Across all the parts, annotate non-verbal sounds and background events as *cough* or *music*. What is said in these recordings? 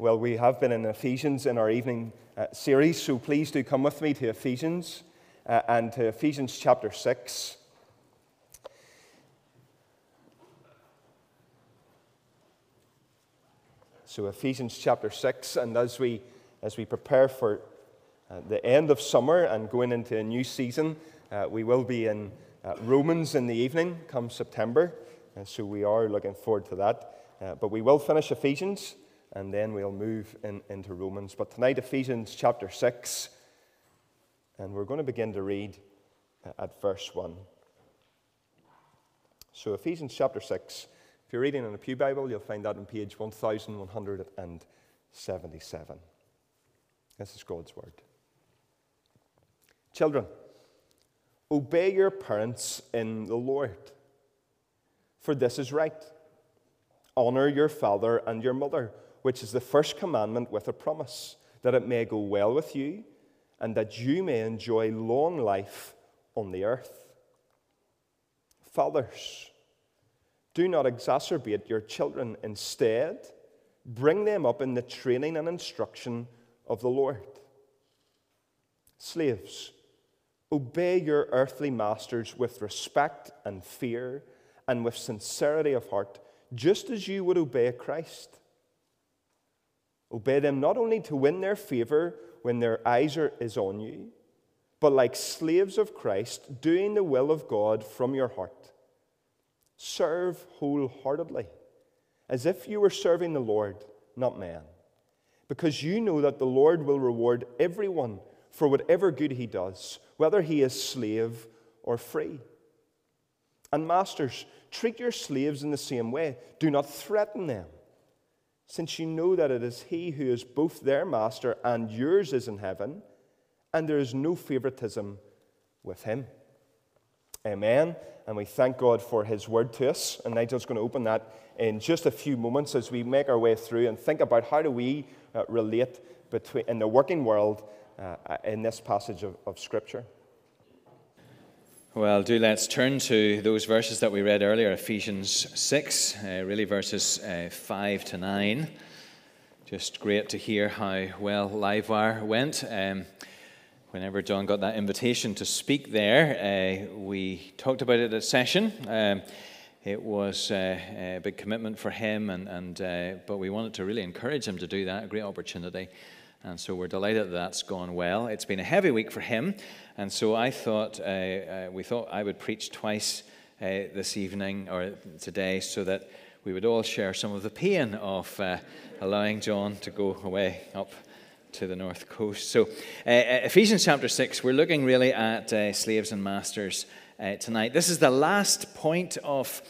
Well, we have been in Ephesians in our evening uh, series, so please do come with me to Ephesians uh, and to Ephesians chapter 6. So, Ephesians chapter 6, and as we, as we prepare for uh, the end of summer and going into a new season, uh, we will be in uh, Romans in the evening come September, so we are looking forward to that. Uh, but we will finish Ephesians and then we'll move in, into Romans. But tonight, Ephesians chapter 6, and we're going to begin to read uh, at verse 1. So, Ephesians chapter 6, if you're reading in a Pew Bible, you'll find that on page 1177. This is God's word. Children, obey your parents in the Lord, for this is right. Honor your father and your mother which is the first commandment with a promise, that it may go well with you and that you may enjoy long life on the earth. Fathers, do not exacerbate your children. Instead, bring them up in the training and instruction of the Lord. Slaves, obey your earthly masters with respect and fear and with sincerity of heart, just as you would obey Christ Obey them not only to win their favor when their eyes are, is on you, but like slaves of Christ, doing the will of God from your heart. Serve wholeheartedly, as if you were serving the Lord, not man, because you know that the Lord will reward everyone for whatever good he does, whether he is slave or free. And masters, treat your slaves in the same way. Do not threaten them since you know that it is He who is both their master and yours is in heaven, and there is no favoritism with Him. Amen. And we thank God for His word to us. And Nigel's going to open that in just a few moments as we make our way through and think about how do we uh, relate between, in the working world uh, in this passage of, of Scripture. Well, do let's turn to those verses that we read earlier, Ephesians 6, uh, really verses uh, 5 to 9. Just great to hear how well Livewire went. Um, whenever John got that invitation to speak there, uh, we talked about it at session. Um, it was uh, a big commitment for him, and, and uh, but we wanted to really encourage him to do that, a great opportunity. And so we're delighted that that's gone well. It's been a heavy week for him. And so I thought, uh, uh, we thought I would preach twice uh, this evening or today so that we would all share some of the pain of uh, allowing John to go away up to the north coast. So, uh, uh, Ephesians chapter 6, we're looking really at slaves and masters tonight. This is the last point of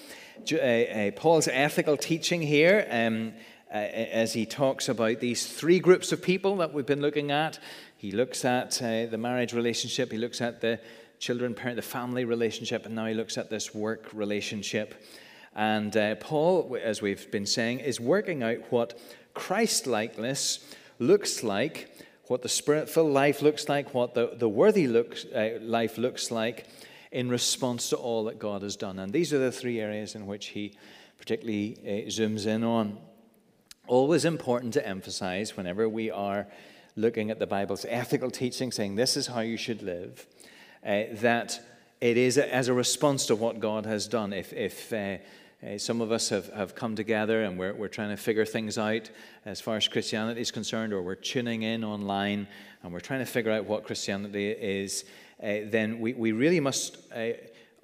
Paul's ethical teaching here. Um, uh, as he talks about these three groups of people that we've been looking at. He looks at uh, the marriage relationship, he looks at the children, parent, the family relationship, and now he looks at this work relationship. And uh, Paul, as we've been saying, is working out what Christ likeness looks like, what the spirit filled life looks like, what the, the worthy looks, uh, life looks like in response to all that God has done. And these are the three areas in which he particularly uh, zooms in on always important to emphasize whenever we are looking at the Bible's ethical teaching, saying this is how you should live, uh, that it is as a response to what God has done. If, if uh, uh, some of us have, have come together and we're, we're trying to figure things out as far as Christianity is concerned, or we're tuning in online and we're trying to figure out what Christianity is, uh, then we, we really must uh,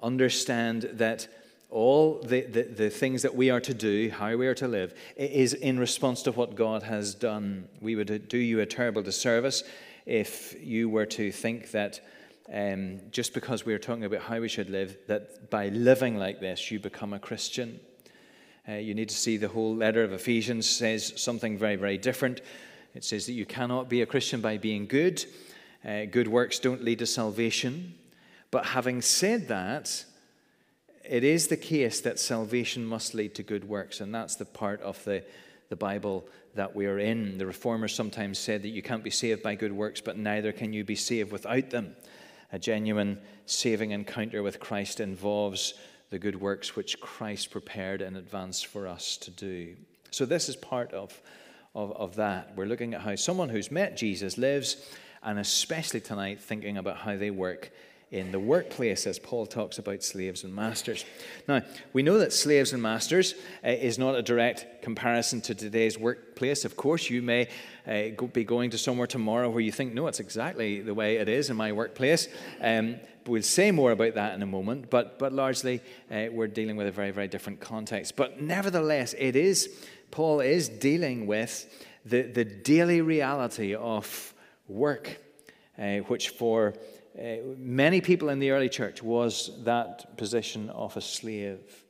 understand that all the, the, the, things that we are to do, how we are to live, is in response to what God has done. We would do you a terrible disservice if you were to think that um, just because we are talking about how we should live, that by living like this, you become a Christian. Uh, you need to see the whole letter of Ephesians says something very, very different. It says that you cannot be a Christian by being good. Uh, good works don't lead to salvation. But having said that, it is the case that salvation must lead to good works, and that's the part of the, the Bible that we are in. The reformers sometimes said that you can't be saved by good works, but neither can you be saved without them. A genuine saving encounter with Christ involves the good works which Christ prepared in advance for us to do. So, this is part of, of, of that. We're looking at how someone who's met Jesus lives, and especially tonight, thinking about how they work in the workplace as Paul talks about slaves and masters. Now, we know that slaves and masters uh, is not a direct comparison to today's workplace. Of course, you may uh, go, be going to somewhere tomorrow where you think, no, it's exactly the way it is in my workplace. Um, we'll say more about that in a moment, but, but largely uh, we're dealing with a very, very different context. But nevertheless, it is, Paul is dealing with the, the daily reality of work, uh, which for uh, many people in the early church was that position of a slave.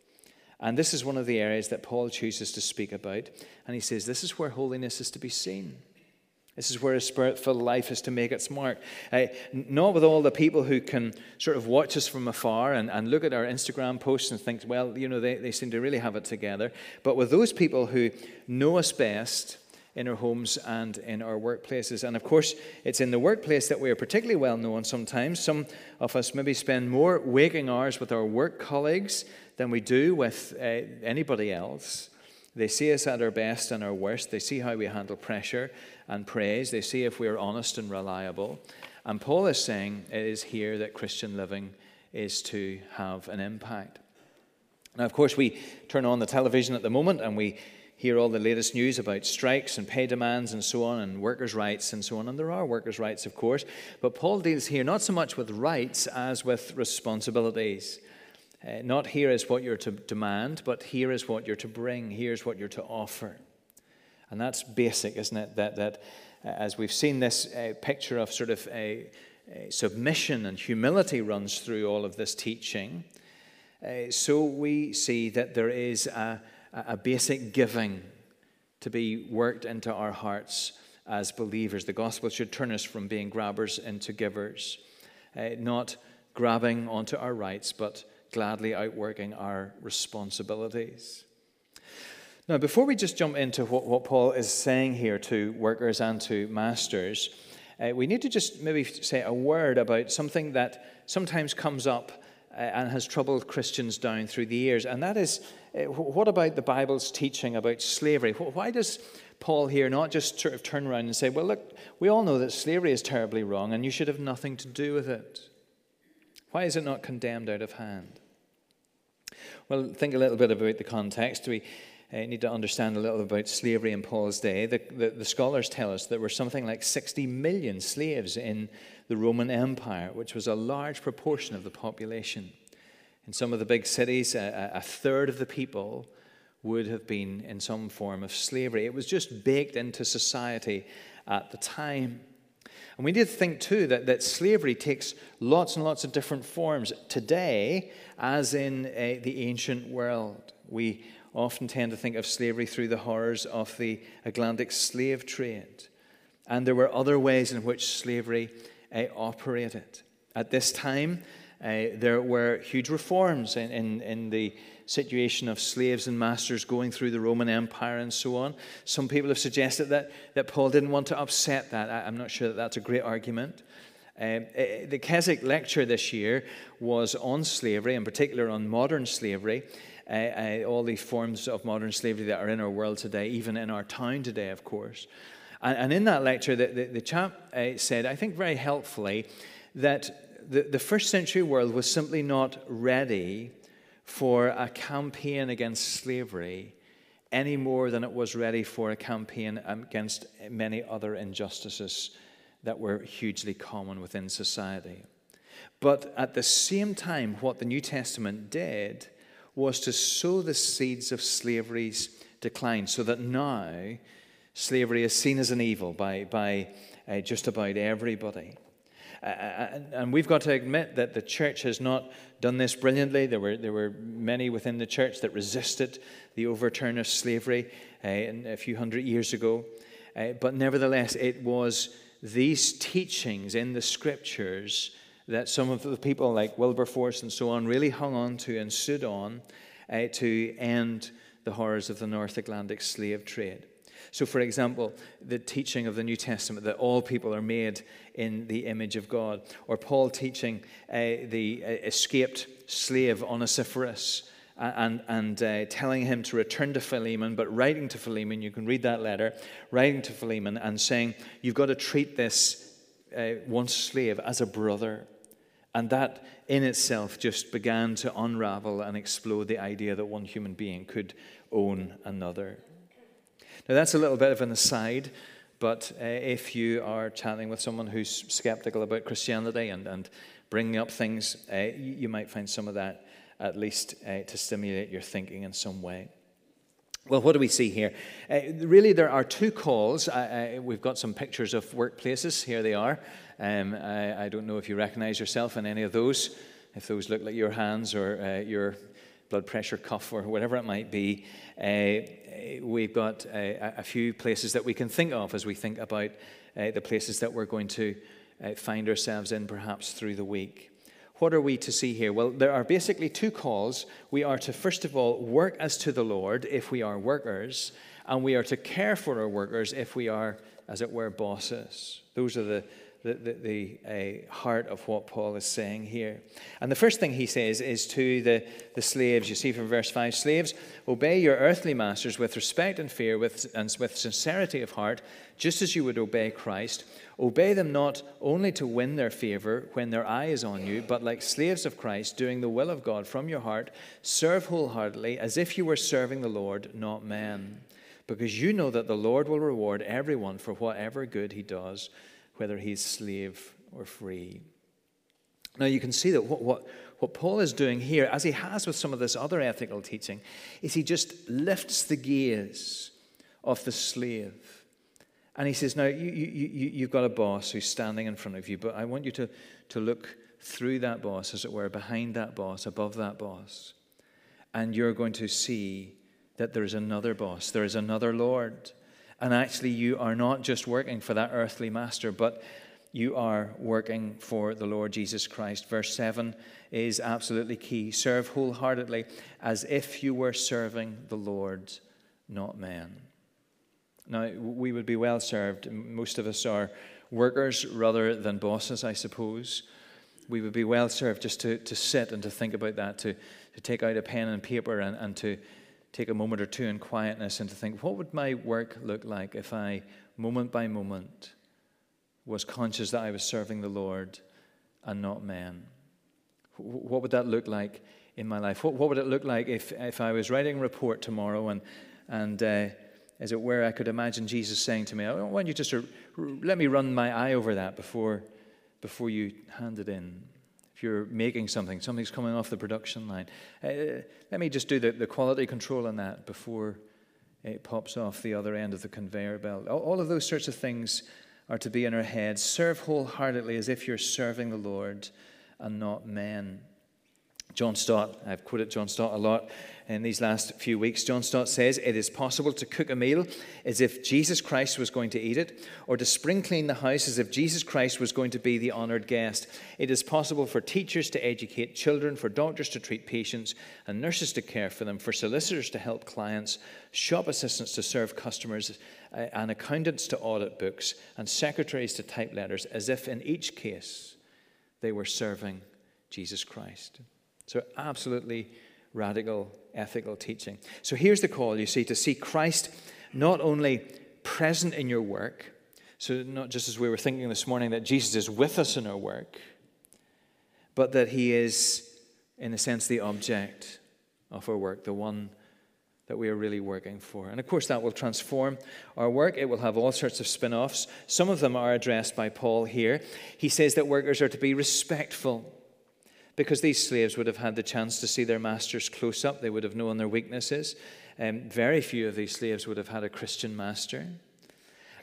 And this is one of the areas that Paul chooses to speak about. And he says, This is where holiness is to be seen. This is where a spirit filled life is to make its mark. Uh, not with all the people who can sort of watch us from afar and, and look at our Instagram posts and think, well, you know, they, they seem to really have it together. But with those people who know us best in our homes and in our workplaces. And of course, it's in the workplace that we are particularly well known sometimes. Some of us maybe spend more waking hours with our work colleagues than we do with uh, anybody else. They see us at our best and our worst. They see how we handle pressure and praise. They see if we're honest and reliable. And Paul is saying it is here that Christian living is to have an impact. Now, of course, we turn on the television at the moment and we hear all the latest news about strikes and pay demands and so on, and workers' rights and so on. And there are workers' rights, of course. But Paul deals here not so much with rights as with responsibilities. Uh, not here is what you're to demand, but here is what you're to bring. Here's what you're to offer. And that's basic, isn't it? That, that uh, as we've seen this uh, picture of sort of a, a, submission and humility runs through all of this teaching, uh, so we see that there is a a basic giving to be worked into our hearts as believers. The gospel should turn us from being grabbers into givers, uh, not grabbing onto our rights, but gladly outworking our responsibilities. Now, before we just jump into what, what Paul is saying here to workers and to masters, uh, we need to just maybe say a word about something that sometimes comes up and has troubled Christians down through the years, and that is uh, what about the Bible's teaching about slavery? Why does Paul here not just sort of turn around and say, well, look, we all know that slavery is terribly wrong and you should have nothing to do with it? Why is it not condemned out of hand? Well, think a little bit about the context. We uh, need to understand a little about slavery in Paul's day. The, the, the scholars tell us there were something like 60 million slaves in the Roman Empire, which was a large proportion of the population. In some of the big cities, a, a, third of the people would have been in some form of slavery. It was just baked into society at the time. And we need to think too that, that slavery takes lots and lots of different forms today, as in uh, the ancient world. We often tend to think of slavery through the horrors of the Atlantic slave trade. And there were other ways in which slavery uh, operated. At this time, uh, there were huge reforms in, in, in, the situation of slaves and masters going through the Roman Empire and so on. Some people have suggested that, that Paul didn't want to upset that. I, am not sure that that's a great argument. Um, uh, the Keswick lecture this year was on slavery, in particular on modern slavery. Uh, uh, all these forms of modern slavery that are in our world today, even in our town today, of course. And, and in that lecture, the, the, the chap uh, said, I think very helpfully, that the, the first century world was simply not ready for a campaign against slavery any more than it was ready for a campaign against many other injustices that were hugely common within society. But at the same time, what the New Testament did was to sow the seeds of slavery's decline so that now slavery is seen as an evil by, by uh, just about everybody. Uh, uh and we've got to admit that the church has not done this brilliantly. There were, there were many within the church that resisted the overturn of slavery uh, a few hundred years ago. Uh, but nevertheless, it was these teachings in the scriptures that some of the people like Wilberforce and so on really hung on to and stood on uh, to end the horrors of the North Atlantic slave trade. So, for example, the teaching of the New Testament that all people are made in the image of God, or Paul teaching uh, the uh, escaped slave Onesiphorus and, and uh, telling him to return to Philemon, but writing to Philemon, you can read that letter, writing to Philemon and saying, You've got to treat this uh, once slave as a brother. And that in itself just began to unravel and explode the idea that one human being could own another. Now, that's a little bit of an aside, but uh, if you are chatting with someone who's skeptical about Christianity and, and bringing up things, uh, you, might find some of that at least uh, to stimulate your thinking in some way. Well, what do we see here? Uh, really, there are two calls. We've got some pictures of workplaces. Here they are. Um, I, I, don't know if you recognize yourself in any of those, if those look like your hands or uh, your blood pressure cuff or whatever it might be. Uh, we've got uh, a few places that we can think of as we think about uh, the places that we're going to uh, find ourselves in perhaps through the week. What are we to see here? Well, there are basically two calls. We are to, first of all, work as to the Lord if we are workers, and we are to care for our workers if we are, as it were, bosses. Those are the, the, the, the uh, heart of what Paul is saying here. And the first thing he says is to the, the slaves. You see from verse 5 Slaves, obey your earthly masters with respect and fear with, and with sincerity of heart, just as you would obey Christ Obey them not only to win their favor when their eye is on you, but like slaves of Christ, doing the will of God from your heart, serve wholeheartedly as if you were serving the Lord, not men. Because you know that the Lord will reward everyone for whatever good he does, whether he's slave or free. Now, you can see that what, what, what Paul is doing here, as he has with some of this other ethical teaching, is he just lifts the gaze of the slave and he says, Now, you, you, you, you've got a boss who's standing in front of you, but I want you to, to look through that boss, as it were, behind that boss, above that boss. And you're going to see that there is another boss, there is another Lord. And actually, you are not just working for that earthly master, but you are working for the Lord Jesus Christ. Verse 7 is absolutely key. Serve wholeheartedly as if you were serving the Lord, not men. Now, we would be well served. Most of us are workers rather than bosses, I suppose. We would be well served just to, to sit and to think about that, to, to take out a pen and paper and, and to take a moment or two in quietness and to think, what would my work look like if I, moment by moment, was conscious that I was serving the Lord and not men? What would that look like in my life? What, what would it look like if, if I was writing a report tomorrow and, and uh, as it were, I could imagine Jesus saying to me, Why don't you just to let me run my eye over that before, before you hand it in? If you're making something, something's coming off the production line, uh, let me just do the, the quality control on that before it pops off the other end of the conveyor belt. All, all of those sorts of things are to be in our heads. Serve wholeheartedly as if you're serving the Lord and not men. John Stott, I've quoted John Stott a lot in these last few weeks. John Stott says it is possible to cook a meal as if Jesus Christ was going to eat it, or to spring clean the house as if Jesus Christ was going to be the honored guest. It is possible for teachers to educate children, for doctors to treat patients, and nurses to care for them, for solicitors to help clients, shop assistants to serve customers, uh, and accountants to audit books, and secretaries to type letters, as if in each case they were serving Jesus Christ. So, absolutely radical ethical teaching. So, here's the call you see to see Christ not only present in your work, so not just as we were thinking this morning that Jesus is with us in our work, but that he is, in a sense, the object of our work, the one that we are really working for. And of course, that will transform our work. It will have all sorts of spin offs. Some of them are addressed by Paul here. He says that workers are to be respectful because these slaves would have had the chance to see their masters close up. They would have known their weaknesses. Um, very few of these slaves would have had a Christian master.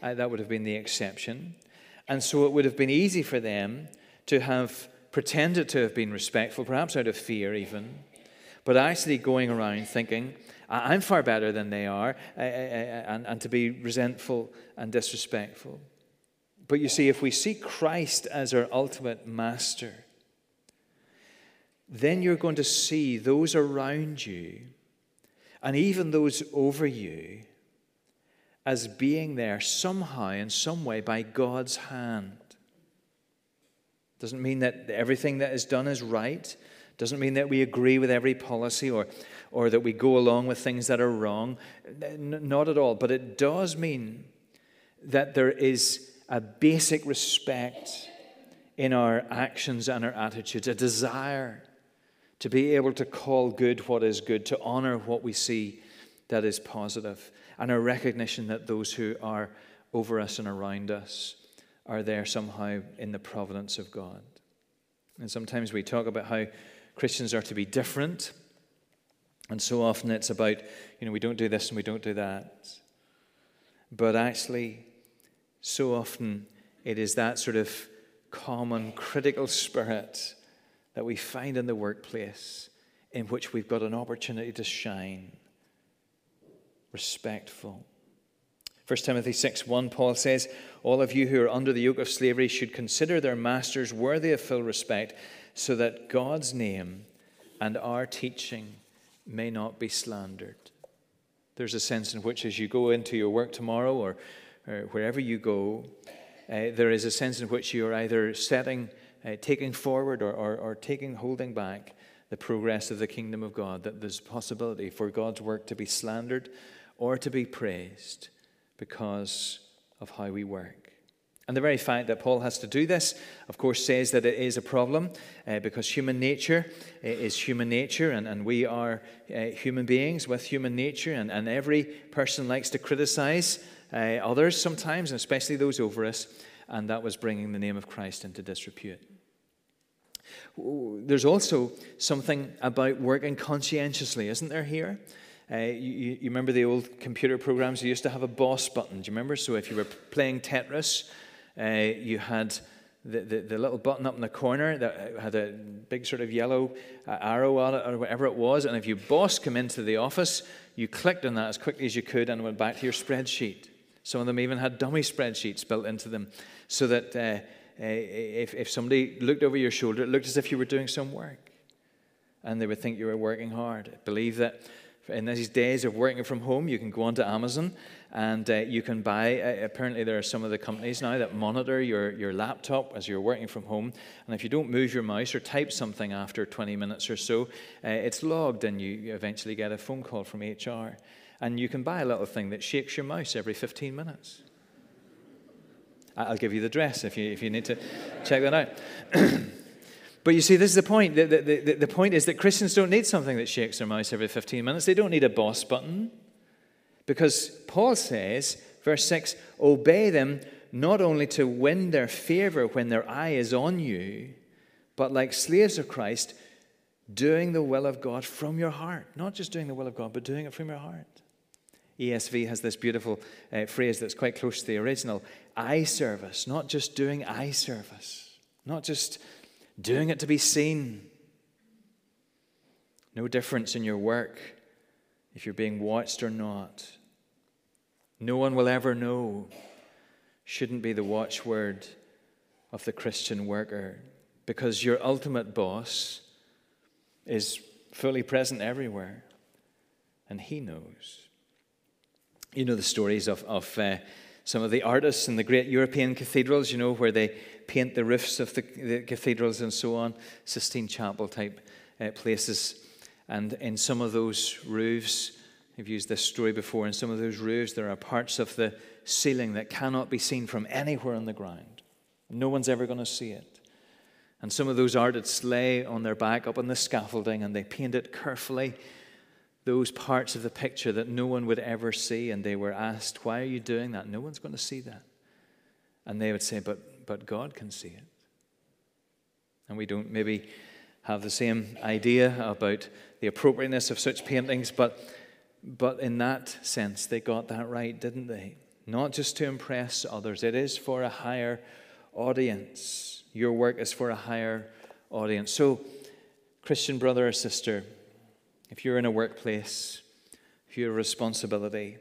Uh, that would have been the exception. And so it would have been easy for them to have pretended to have been respectful, perhaps out of fear even, but actually going around thinking, I'm far better than they are, and, and to be resentful and disrespectful. But you see, if we see Christ as our ultimate master, then you're going to see those around you and even those over you as being there somehow, in some way, by God's hand. Doesn't mean that everything that is done is right, Doesn't mean that we agree with every policy or, or that we go along with things that are wrong. N- not at all. But it does mean that there is a basic respect in our actions and our attitudes, a desire to be able to call good what is good, to honor what we see that is positive, and a recognition that those who are over us and around us are there somehow in the providence of God. And sometimes we talk about how Christians are to be different, and so often it's about, you know, we don't do this and we don't do that. But actually, so often it is that sort of common critical spirit that we find in the workplace in which we've got an opportunity to shine. Respectful. 1 Timothy 6 1, Paul says, All of you who are under the yoke of slavery should consider their masters worthy of full respect, so that God's name and our teaching may not be slandered. There's a sense in which, as you go into your work tomorrow or, or wherever you go, uh, there is a sense in which you are either setting, uh, taking forward, or, or, or taking, holding back the progress of the kingdom of God. That there's possibility for God's work to be slandered or to be praised because of how we work. And the very fact that Paul has to do this, of course, says that it is a problem uh, because human nature uh, is human nature, and, and we are uh, human beings with human nature, and, and every person likes to criticize uh, others sometimes, and especially those over us, and that was bringing the name of Christ into disrepute. There's also something about working conscientiously, isn't there, here? Uh, you, you, remember the old computer programs? You used to have a boss button. Do you remember? So if you were playing Tetris, uh, you had the, the, the, little button up in the corner that had a big sort of yellow uh, arrow on it or whatever it was. And if your boss came into the office, you clicked on that as quickly as you could and went back to your spreadsheet. Some of them even had dummy spreadsheets built into them so that uh, uh, if, if somebody looked over your shoulder, it looked as if you were doing some work. And they would think you were working hard. Believe that in these days of working from home, you can go onto Amazon and uh, you can buy. Uh, apparently, there are some of the companies now that monitor your, your laptop as you're working from home. And if you don't move your mouse or type something after 20 minutes or so, uh, it's logged and you eventually get a phone call from HR. And you can buy a little thing that shakes your mouse every 15 minutes. I'll give you the address if you, if you need to check that out. *clears throat* But you see, this is the point. The, the, the, the, point is that Christians don't need something that shakes their mouse every 15 minutes. They don't need a boss button. Because Paul says, verse 6, obey them not only to win their favor when their eye is on you, but like slaves of Christ, doing the will of God from your heart. Not just doing the will of God, but doing it from your heart. ESV has this beautiful uh, phrase that's quite close to the original eye service, not just doing eye service, not just doing it to be seen. No difference in your work if you're being watched or not. No one will ever know, shouldn't be the watchword of the Christian worker, because your ultimate boss is fully present everywhere, and he knows. You know the stories of, of uh, some of the artists in the great European cathedrals, you know, where they paint the roofs of the, the cathedrals and so on, Sistine Chapel type uh, places. And in some of those roofs, I've used this story before, in some of those roofs, there are parts of the ceiling that cannot be seen from anywhere on the ground. No one's ever going to see it. And some of those artists lay on their back up on the scaffolding and they paint it carefully those parts of the picture that no one would ever see. And they were asked, Why are you doing that? No one's going to see that. And they would say, But, but God can see it. And we don't maybe have the same idea about the appropriateness of such paintings, but, but in that sense, they got that right, didn't they? Not just to impress others, it is for a higher audience. Your work is for a higher audience. So, Christian brother or sister, if you're in a workplace, if you have a responsibility,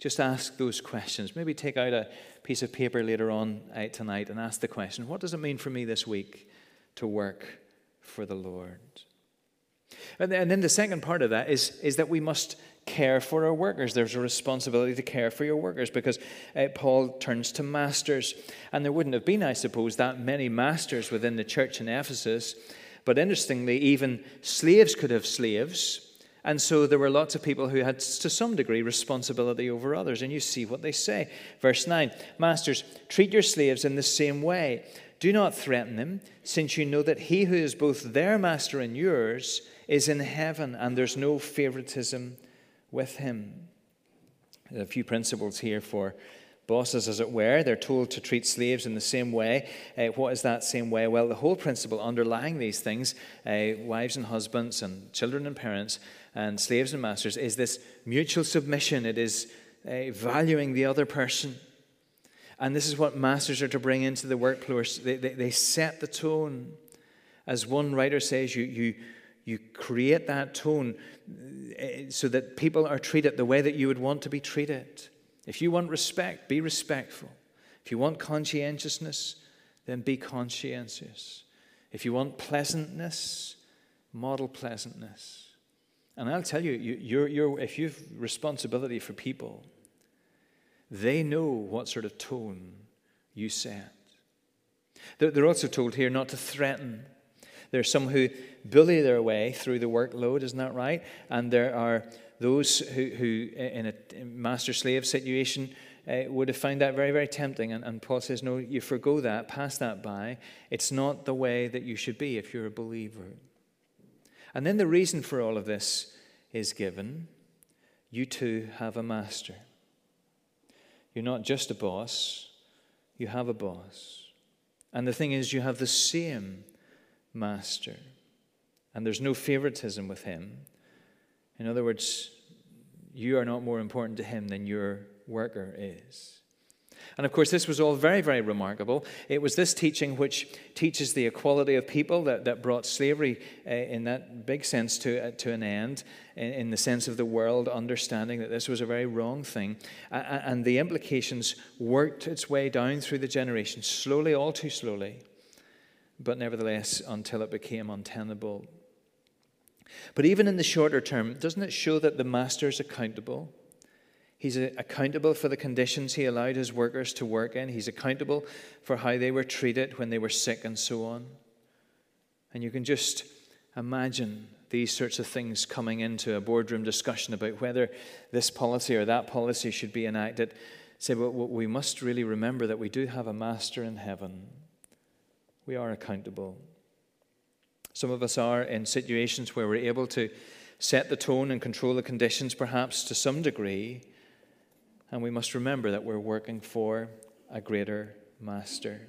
just ask those questions. Maybe take out a piece of paper later on uh, tonight and ask the question what does it mean for me this week to work for the Lord? And then the second part of that is, is that we must care for our workers. There's a responsibility to care for your workers because uh, Paul turns to masters. And there wouldn't have been, I suppose, that many masters within the church in Ephesus But interestingly, even slaves could have slaves. And so there were lots of people who had, to some degree, responsibility over others. And you see what they say. Verse 9 Masters, treat your slaves in the same way. Do not threaten them, since you know that he who is both their master and yours is in heaven, and there's no favoritism with him. There are a few principles here for bosses, as it were. They're told to treat slaves in the same way. Uh, what is that same way? Well, the whole principle underlying these things, uh, wives and husbands, and children and parents, and slaves and masters, is this mutual submission. It is uh, valuing the other person. And this is what masters are to bring into the workplace. They, they, they set the tone. As one writer says, you, you, you create that tone uh, so that people are treated the way that you would want to be treated. If you want respect, be respectful. If you want conscientiousness, then be conscientious. If you want pleasantness, model pleasantness. And I'll tell you, you are you're, if you've responsibility for people, they know what sort of tone you set. They're also told here not to threaten. There are some who bully their way through the workload, isn't that right? And there are those who, who in a master slave situation, uh, would have found that very, very tempting. And, and Paul says, No, you forego that, pass that by. It's not the way that you should be if you're a believer. And then the reason for all of this is given you too have a master. You're not just a boss, you have a boss. And the thing is, you have the same master. And there's no favoritism with him. In other words, you are not more important to him than your worker is. And of course, this was all very, very remarkable. It was this teaching which teaches the equality of people that, that brought slavery, uh, in that big sense, to, uh, to an end, in, in, the sense of the world understanding that this was a very wrong thing. Uh, and the implications worked its way down through the generations, slowly, all too slowly, but nevertheless, until it became untenable. But even in the shorter term, doesn't it show that the master is accountable? He's accountable for the conditions he allowed his workers to work in. He's accountable for how they were treated when they were sick and so on. And you can just imagine these sorts of things coming into a boardroom discussion about whether this policy or that policy should be enacted. Say, well, we must really remember that we do have a master in heaven. We are accountable. Some of us are in situations where we're able to set the tone and control the conditions, perhaps to some degree. And we must remember that we're working for a greater master.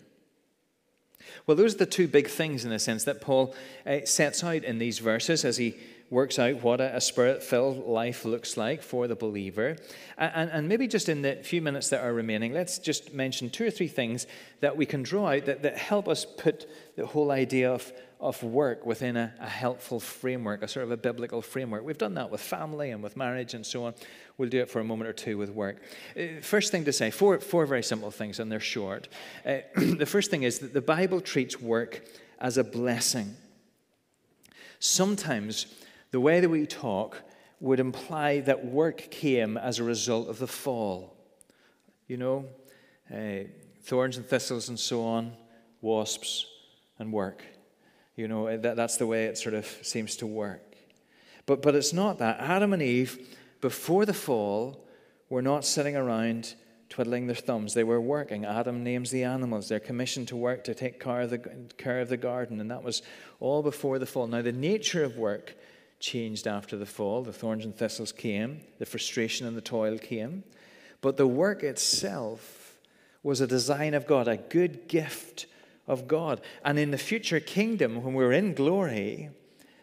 Well, those are the two big things, in a sense, that Paul uh, sets out in these verses as he works out what a, spirit filled life looks like for the believer. And, and, maybe just in the few minutes that are remaining, let's just mention two or three things that we can draw out that, that help us put the whole idea of of work within a, a, helpful framework, a sort of a biblical framework. We've done that with family and with marriage and so on. We'll do it for a moment or two with work. Uh, first thing to say four, four very simple things, and they're short. Uh, *clears throat* the first thing is that the Bible treats work as a blessing. Sometimes the way that we talk would imply that work came as a result of the fall. You know, uh, thorns and thistles and so on, wasps and work. You know, that, that's the way it sort of seems to work. But, but it's not that. Adam and Eve, before the fall, were not sitting around twiddling their thumbs. They were working. Adam names the animals. They're commissioned to work to take care of, the, care of the garden, and that was all before the fall. Now, the nature of work changed after the fall. The thorns and thistles came, the frustration and the toil came. But the work itself was a design of God, a good gift of God. And in the future kingdom, when we're in glory,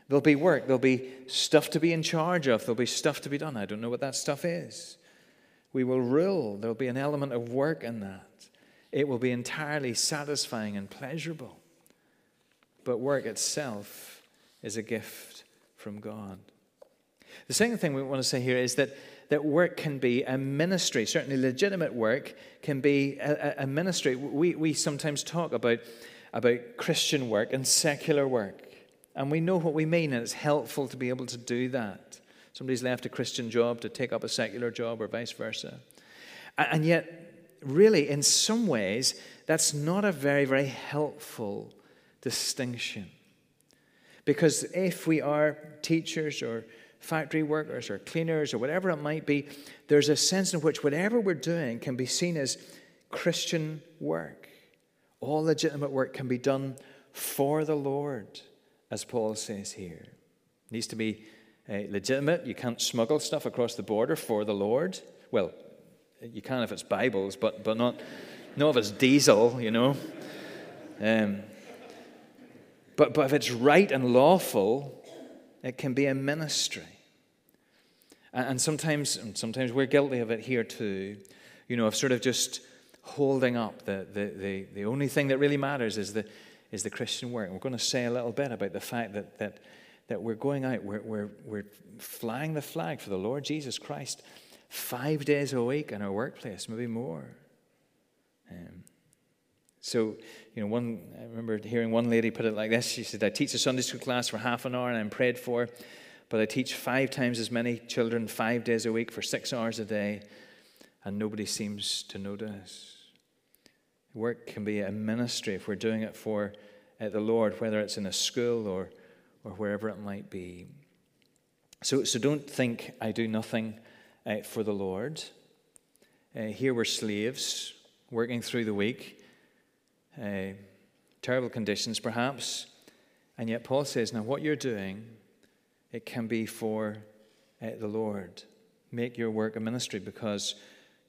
there'll be work, there'll be stuff to be in charge of, there'll be stuff to be done. I don't know what that stuff is. We will rule, there'll be an element of work in that. It will be entirely satisfying and pleasurable. But work itself is a gift from God. The second thing we want to say here is that that work can be a ministry. Certainly, legitimate work can be a, a ministry. We, we sometimes talk about, about Christian work and secular work. And we know what we mean, and it's helpful to be able to do that. Somebody's left a Christian job to take up a secular job, or vice versa. And yet, really, in some ways, that's not a very, very helpful distinction. Because if we are teachers or factory workers or cleaners or whatever it might be, there's a sense in which whatever we're doing can be seen as Christian work. All legitimate work can be done for the Lord, as Paul says here. It needs to be uh, legitimate. You can't smuggle stuff across the border for the Lord. Well, you can if it's Bibles, but, but not, not if it's diesel, you know. Um, but, but if it's right and lawful, it can be a ministry. And, and sometimes, and sometimes we're guilty of it here too, you know, of sort of just holding up the, the, the, the only thing that really matters is the, is the Christian work. we're going to say a little bit about the fact that, that, that we're going out, we're, we're, we're flying the flag for the Lord Jesus Christ five days a week in our workplace, maybe more. Um, so, you know, one, I remember hearing one lady put it like this. She said, I teach a Sunday school class for half an hour and I'm prayed for, but I teach five times as many children five days a week for six hours a day, and nobody seems to notice. Work can be a ministry if we're doing it for uh, the Lord, whether it's in a school or, or wherever it might be. So, so don't think I do nothing uh, for the Lord. Uh, here we're slaves working through the week, uh, terrible conditions perhaps, and yet Paul says, now what you're doing, it can be for uh, the Lord. Make your work a ministry because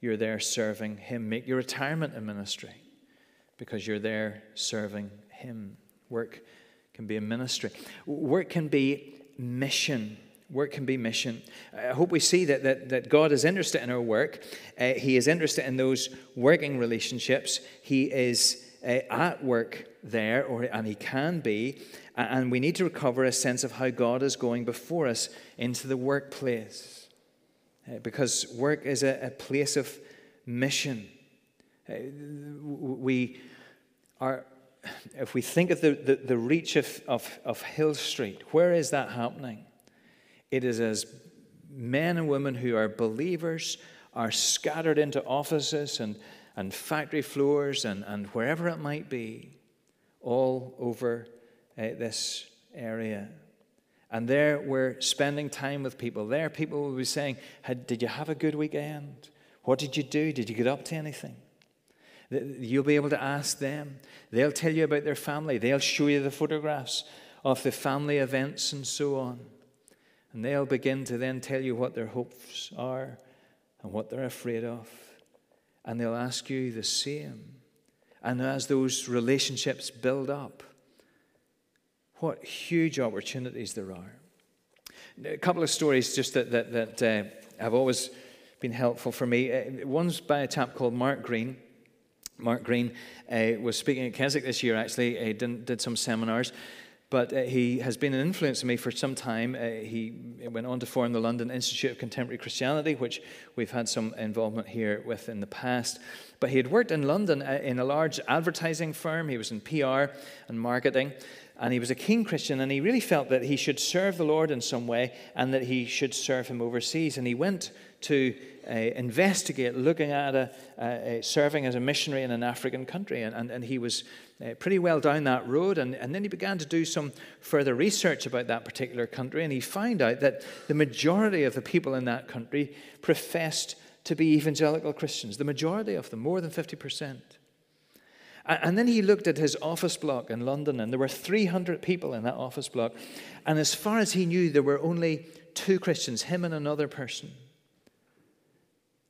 you're there serving Him. Make your retirement a ministry because you're there serving Him. Work can be a ministry, work can be mission. Work can be mission. I hope we see that, that, that God is interested in our work. Uh, he is interested in those working relationships. He is at work there, or, and He can be. And we need to recover a sense of how God is going before us into the workplace. Uh, because work is a, a place of mission. Uh, we are, if we think of the, the, the reach of, of, of Hill Street, where is that happening? It is as men and women who are believers are scattered into offices and, and factory floors and, and wherever it might be, all over uh, this area. And there we're spending time with people. There, people will be saying, Did you have a good weekend? What did you do? Did you get up to anything? You'll be able to ask them. They'll tell you about their family. They'll show you the photographs of the family events and so on. And they'll begin to then tell you what their hopes are and what they're afraid of. And they'll ask you the same. And as those relationships build up, what huge opportunities there are. A couple of stories just that, that, that uh, have always been helpful for me. Uh, one's by a chap called Mark Greene. Mark Greene uh, was speaking at Keswick this year, actually, he did, did some seminars. But uh, he has been an influence on me for some time. Uh, he went on to form the London Institute of Contemporary Christianity, which we've had some involvement here with in the past. But he had worked in London uh, in a large advertising firm. He was in PR and marketing. And he was a keen Christian, and he really felt that he should serve the Lord in some way and that he should serve him overseas. And he went to uh, investigate looking at a, a, serving as a missionary in an African country. And, and, and he was uh, pretty well down that road. And, and then he began to do some further research about that particular country. And he found out that the majority of the people in that country professed to be evangelical Christians. The majority of them, more than 50%. And then he looked at his office block in London, and there were 300 people in that office block. And as far as he knew, there were only two Christians, him and another person.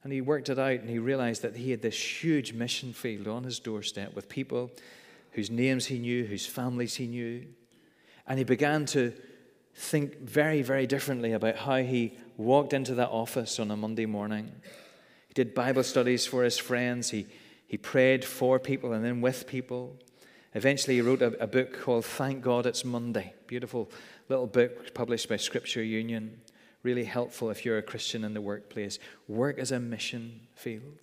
And he worked it out, and he realized that he had this huge mission field on his doorstep with people whose names he knew, whose families he knew. And he began to think very, very differently about how he walked into that office on a Monday morning. He did Bible studies for his friends. He he prayed for people and then with people. Eventually, he wrote a, a book called Thank God It's Monday. Beautiful little book published by Scripture Union. Really helpful if you're a Christian in the workplace. Work as a mission field.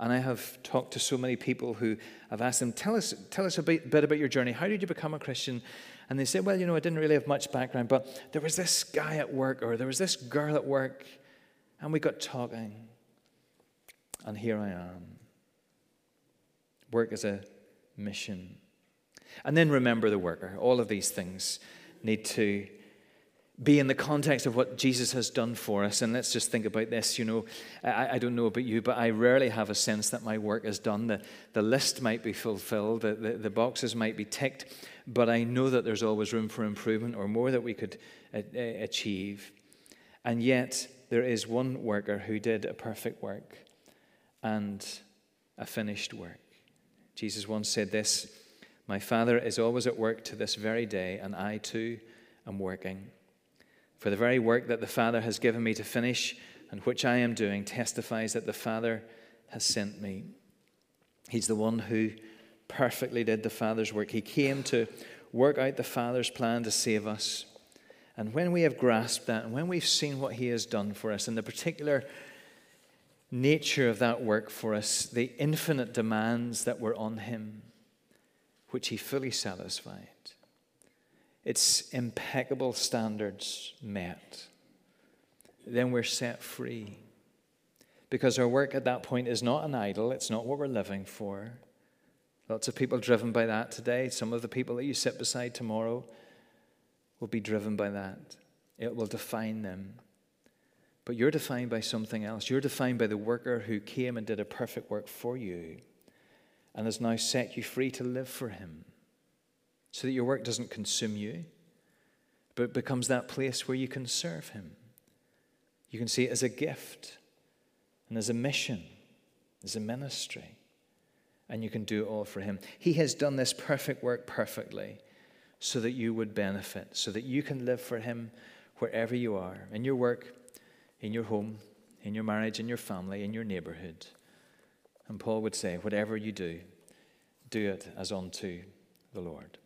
And I have talked to so many people who I've asked them, tell us, tell us a bit, bit, about your journey. How did you become a Christian? And they said, well, you know, I didn't really have much background, but there was this guy at work or there was this girl at work, and we got talking. And here I am work as a mission. And then remember the worker. All of these things need to be in the context of what Jesus has done for us. And let's just think about this. You know, I, I, don't know about you, but I rarely have a sense that my work is done. The, the list might be fulfilled, the, the, the boxes might be ticked, but I know that there's always room for improvement or more that we could uh, uh, achieve. And yet, there is one worker who did a perfect work and a finished work. Jesus once said this My Father is always at work to this very day, and I too am working. For the very work that the Father has given me to finish and which I am doing testifies that the Father has sent me. He's the one who perfectly did the Father's work. He came to work out the Father's plan to save us. And when we have grasped that, and when we've seen what He has done for us, and the particular nature of that work for us, the infinite demands that were on Him, which He fully satisfied, its impeccable standards met, then we're set free. Because our work at that point is not an idol, it's not what we're living for. Lots of people driven by that today. Some of the people that you sit beside tomorrow will be driven by that. It will define them. But you're defined by something else. You're defined by the worker who came and did a perfect work for you and has now set you free to live for him so that your work doesn't consume you, but becomes that place where you can serve Him. You can see it as a gift and as a mission, as a ministry, and you can do it all for Him. He has done this perfect work perfectly so that you would benefit, so that you can live for Him wherever you are, in your work, in your home, in your marriage, in your family, in your neighborhood. And Paul would say, whatever you do, do it as unto the Lord.